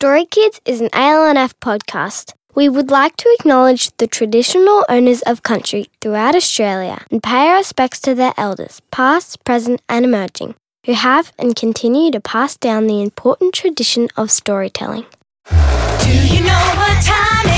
Story Kids is an ALNF podcast. We would like to acknowledge the traditional owners of country throughout Australia and pay our respects to their elders, past, present, and emerging, who have and continue to pass down the important tradition of storytelling. Do you know what time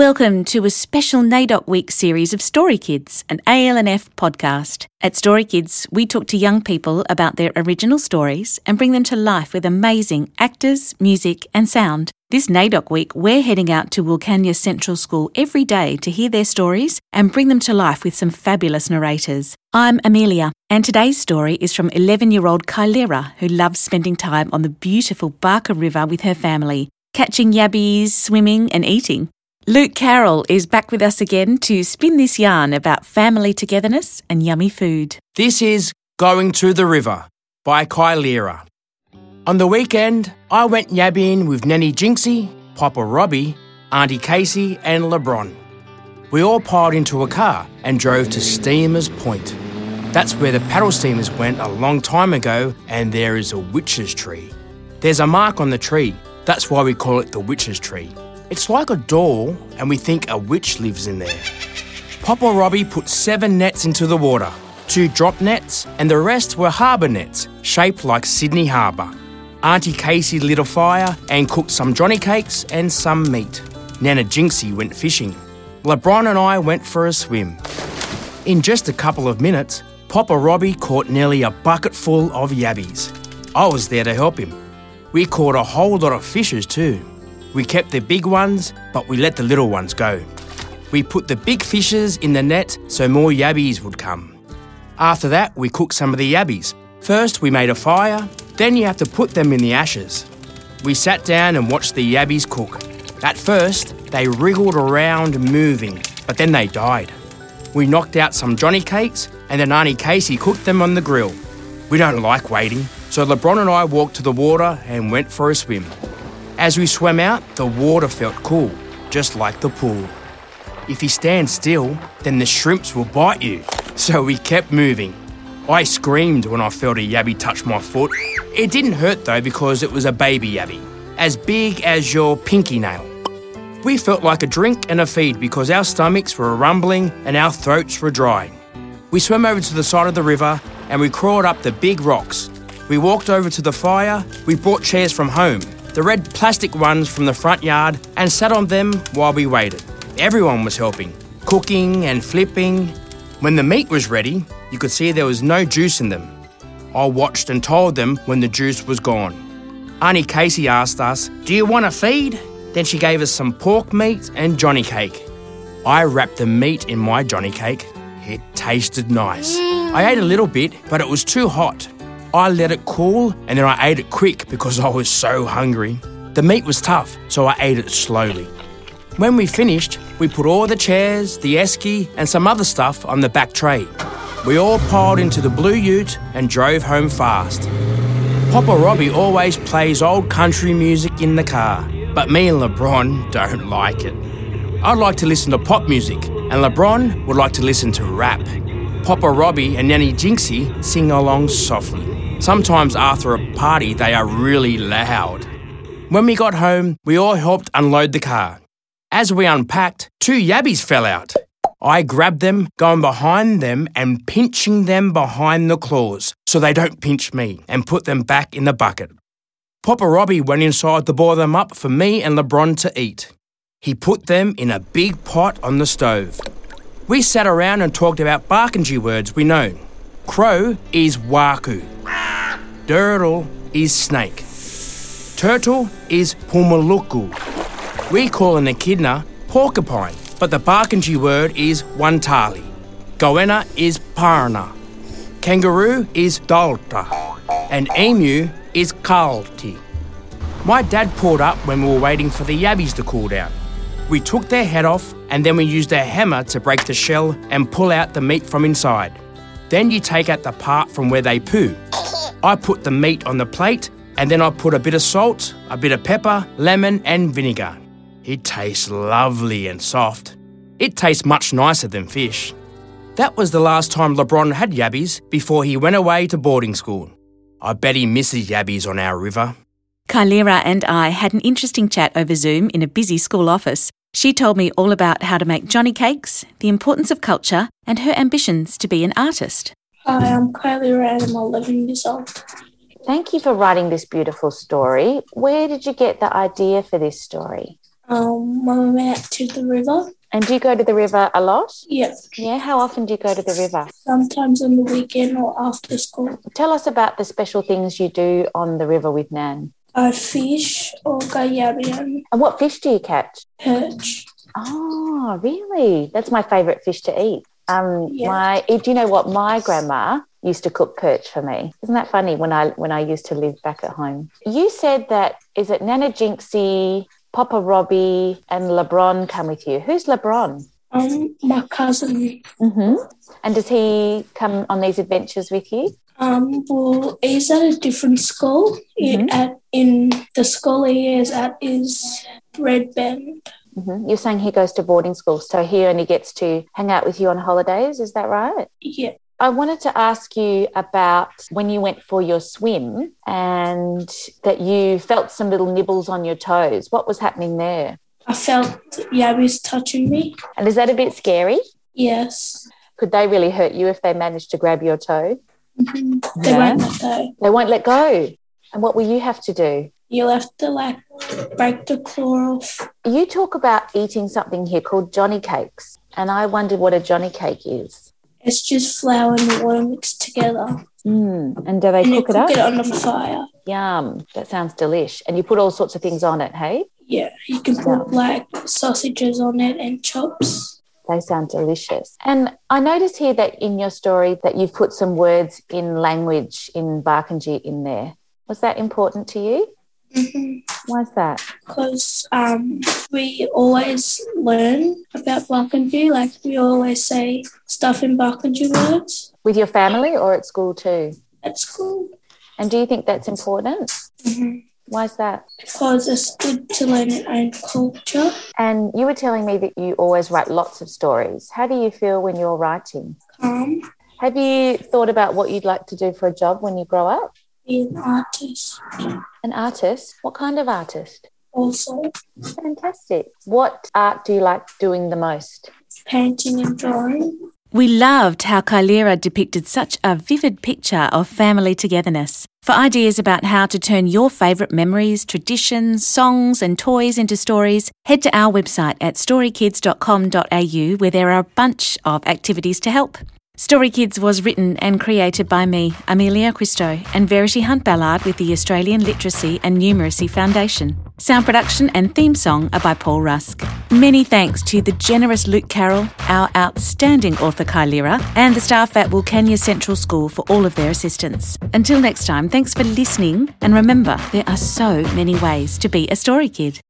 Welcome to a special NAIDOC Week series of Story Kids, an ALNF podcast. At Story Kids, we talk to young people about their original stories and bring them to life with amazing actors, music, and sound. This NAIDOC Week, we're heading out to Wilcannia Central School every day to hear their stories and bring them to life with some fabulous narrators. I'm Amelia, and today's story is from 11 year old Kylera, who loves spending time on the beautiful Baaka River with her family, catching yabbies, swimming, and eating. Luke Carroll is back with us again to spin this yarn about family togetherness and yummy food. This is Going to the River by Kylera. On the weekend, I went yabbying with Nanny Jinxie, Papa Robbie, Auntie Casey, and LeBron. We all piled into a car and drove to Steamers Point. That's where the paddle steamers went a long time ago, and there is a witch's tree. There's a mark on the tree. That's why we call it the witch's tree. It's like a doll, and we think a witch lives in there. Papa Robbie put seven nets into the water two drop nets, and the rest were harbour nets, shaped like Sydney Harbour. Auntie Casey lit a fire and cooked some Johnny cakes and some meat. Nana Jinxie went fishing. LeBron and I went for a swim. In just a couple of minutes, Papa Robbie caught nearly a bucket full of yabbies. I was there to help him. We caught a whole lot of fishes too. We kept the big ones, but we let the little ones go. We put the big fishes in the net so more yabbies would come. After that, we cooked some of the yabbies. First, we made a fire, then you have to put them in the ashes. We sat down and watched the yabbies cook. At first, they wriggled around moving, but then they died. We knocked out some Johnny cakes, and then Auntie Casey cooked them on the grill. We don't like waiting, so LeBron and I walked to the water and went for a swim. As we swam out, the water felt cool, just like the pool. If you stand still, then the shrimps will bite you. So we kept moving. I screamed when I felt a yabby touch my foot. It didn't hurt though because it was a baby yabby, as big as your pinky nail. We felt like a drink and a feed because our stomachs were rumbling and our throats were dry. We swam over to the side of the river and we crawled up the big rocks. We walked over to the fire, we brought chairs from home, the red plastic ones from the front yard, and sat on them while we waited. Everyone was helping, cooking and flipping. When the meat was ready, you could see there was no juice in them. I watched and told them when the juice was gone. Auntie Casey asked us, Do you want a feed? Then she gave us some pork meat and Johnny cake. I wrapped the meat in my Johnny cake. It tasted nice. I ate a little bit, but it was too hot. I let it cool and then I ate it quick because I was so hungry. The meat was tough, so I ate it slowly. When we finished, we put all the chairs, the esky, and some other stuff on the back tray. We all piled into the blue ute and drove home fast. Papa Robbie always plays old country music in the car, but me and LeBron don't like it. I'd like to listen to pop music, and LeBron would like to listen to rap. Papa Robbie and Nanny Jinxie sing along softly. Sometimes after a party, they are really loud. When we got home, we all helped unload the car. As we unpacked, two yabbies fell out. I grabbed them, going behind them and pinching them behind the claws so they don't pinch me, and put them back in the bucket. Papa Robbie went inside to boil them up for me and LeBron to eat. He put them in a big pot on the stove. We sat around and talked about Barkindji words we know. Crow is waku. Dirtle is snake. Turtle is pumaluku. We call an echidna porcupine, but the Barkindji word is wantali. Goanna is parna. Kangaroo is dalta. And emu is kalti. My dad pulled up when we were waiting for the yabbies to cool down. We took their head off and then we used a hammer to break the shell and pull out the meat from inside. Then you take out the part from where they poo. I put the meat on the plate and then I put a bit of salt, a bit of pepper, lemon, and vinegar. It tastes lovely and soft. It tastes much nicer than fish. That was the last time LeBron had yabbies before he went away to boarding school. I bet he misses yabbies on our river. Kylira and I had an interesting chat over Zoom in a busy school office. She told me all about how to make Johnny cakes, the importance of culture, and her ambitions to be an artist. Hi, I'm Kylira. I'm 11 years old. Thank you for writing this beautiful story. Where did you get the idea for this story? Um, when we went out to the river, And do you go to the river a lot? yeah, Yeah, how often do you go to the river? sometimes on the weekend or after school, Tell us about the special things you do on the river with Nan. I fish or go yabbing And what fish do you catch? perch. Oh, really? That's my favourite fish to eat. Um, Yeah. my do you know what my grandma used to cook perch for me? Isn't that funny? When I when I used to live back at home, you said that is it Nana Jinxie, Papa Robbie, and LeBron come with you. Who's LeBron? Um, my cousin, Mm-hmm. And does he come on these adventures with you? um, well, he's at a different school. Mhm. At in the school he is at is Red Bend. hmm You're saying he goes to boarding school, so he only gets to hang out with you on holidays. Is that right? Yeah, I wanted to ask you about when you went for your swim and that you felt some little nibbles on your toes. What was happening there? I felt yabbies touching me. And is that a bit scary? Yes, Could they really hurt you if they managed to grab your toe? Mhm. they Yeah. won't let go. They won't let go. And what will you have to do? You'll have to like break the claw off. You talk about eating something here called Johnny cakes. And I wondered what a Johnny cake is. It's just flour and water mixed together. Mm. And do they and you cook it cook up? it on the fire. Yum. That sounds delish. And you put all sorts of things on it, hey? Yeah, you can put like sausages on it and chops. They sound delicious. And I notice here that in your story that you've put some words in language in Barkindji in there. Was that important to you? Why is that? Because um, we always learn about Barkindji. Like we always say stuff in Barkindji words With your family or at school too? at school. And do you think that's important? Mhm. Why is that? Because it's good to learn your own culture. And you were telling me that you always write lots of stories. How do you feel when you're writing? Calm, Have you thought about what you'd like to do for a job when you grow up? Be an artist. An artist? What kind of artist? Also, Fantastic. What art do you like doing the most? painting and drawing. We loved how Kylira depicted such a vivid picture of family togetherness. For ideas about how to turn your favourite memories, traditions, songs, and toys into stories, head to our website at storykids.com.au where there are a bunch of activities to help. Story Kids was written and created by me, Amelia Christo, and Verity Hunt Ballard with the Australian Literacy and Numeracy Foundation. Sound production and theme song are by Paul Rusk. Many thanks to the generous Luke Carroll, our outstanding author Kylira, and the staff at Wilcannia Central School for all of their assistance. Until next time, thanks for listening, and remember, there are so many ways to be a story kid.